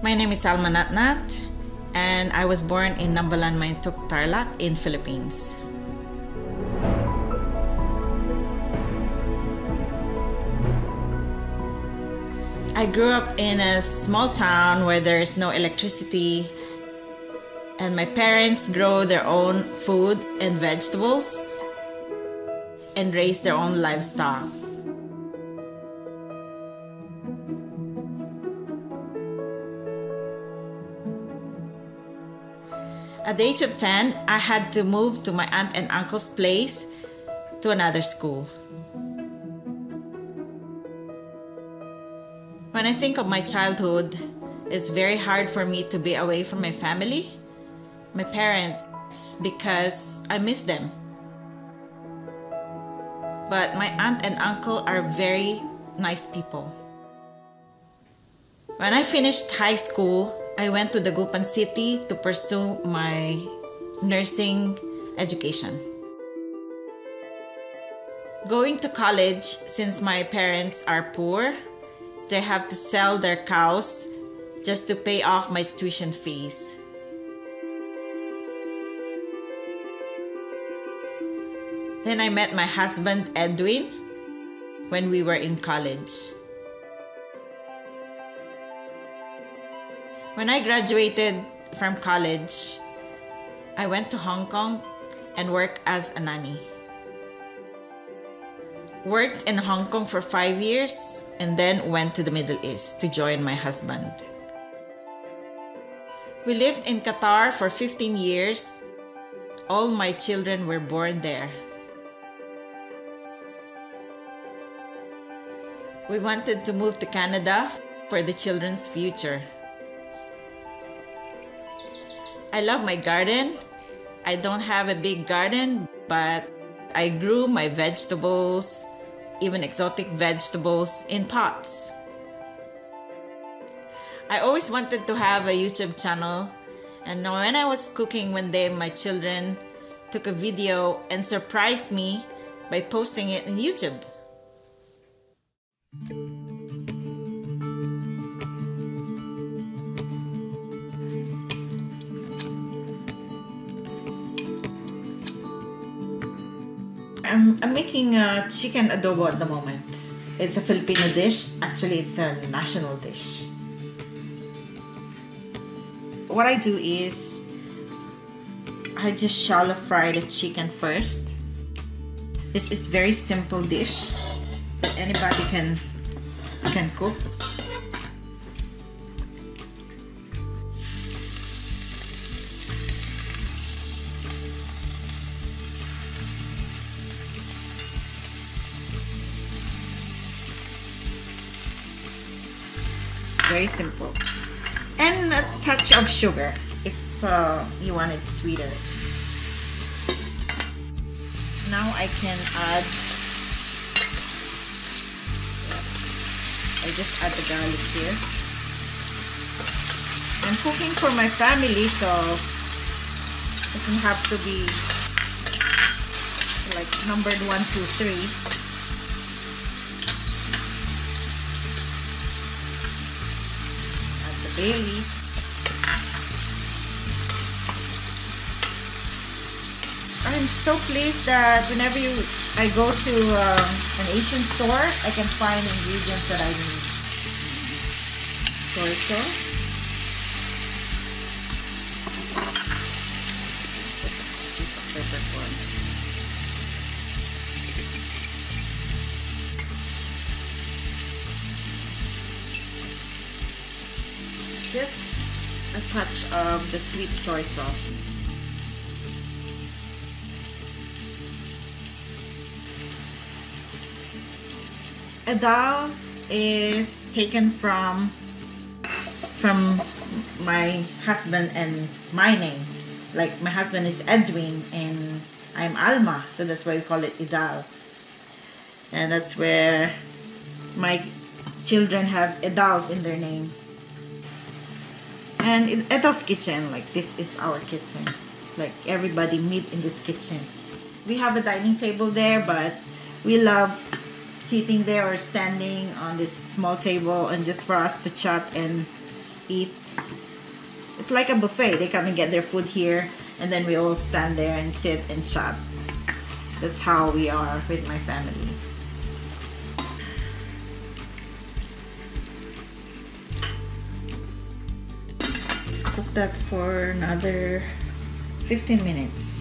My name is Alma Natnat, and I was born in Nambalan, Mayantoc, Tarlac in Philippines. I grew up in a small town where there is no electricity, and my parents grow their own food and vegetables and raise their own livestock. At the age of 10, I had to move to my aunt and uncle's place to another school. When I think of my childhood, it's very hard for me to be away from my family, my parents, because I miss them. But my aunt and uncle are very nice people. When I finished high school, I went to Dagupan City to pursue my nursing education. Going to college, since my parents are poor, they have to sell their cows just to pay off my tuition fees. Then I met my husband Edwin when we were in college. When I graduated from college, I went to Hong Kong and worked as a nanny. Worked in Hong Kong for five years and then went to the Middle East to join my husband. We lived in Qatar for 15 years. All my children were born there. We wanted to move to Canada for the children's future. I love my garden. I don't have a big garden, but I grew my vegetables, even exotic vegetables, in pots. I always wanted to have a YouTube channel, and when I was cooking one day, my children took a video and surprised me by posting it on YouTube. I'm, I'm making a chicken adobo at the moment. It's a Filipino dish. Actually, it's a national dish. What I do is I just shallow fry the chicken first. This is very simple dish that anybody can can cook. Very simple. And a touch of sugar if uh, you want it sweeter. Now I can add I just add the garlic here. I'm cooking for my family so it doesn't have to be like numbered one two three I'm so pleased that whenever you I go to um, an Asian store, I can find ingredients that I need. Soy sauce. Just a touch of the sweet soy sauce. Edal is taken from from my husband and my name. Like my husband is Edwin and I'm Alma, so that's why we call it Edal. And that's where my children have Edals in their name. And in Edal's kitchen, like this is our kitchen. Like everybody meet in this kitchen. We have a dining table there, but we love sitting there or standing on this small table and just for us to chat and eat it's like a buffet. They come and get their food here, and then we all stand there and sit and chat. That's how we are with my family. That for another 15 minutes.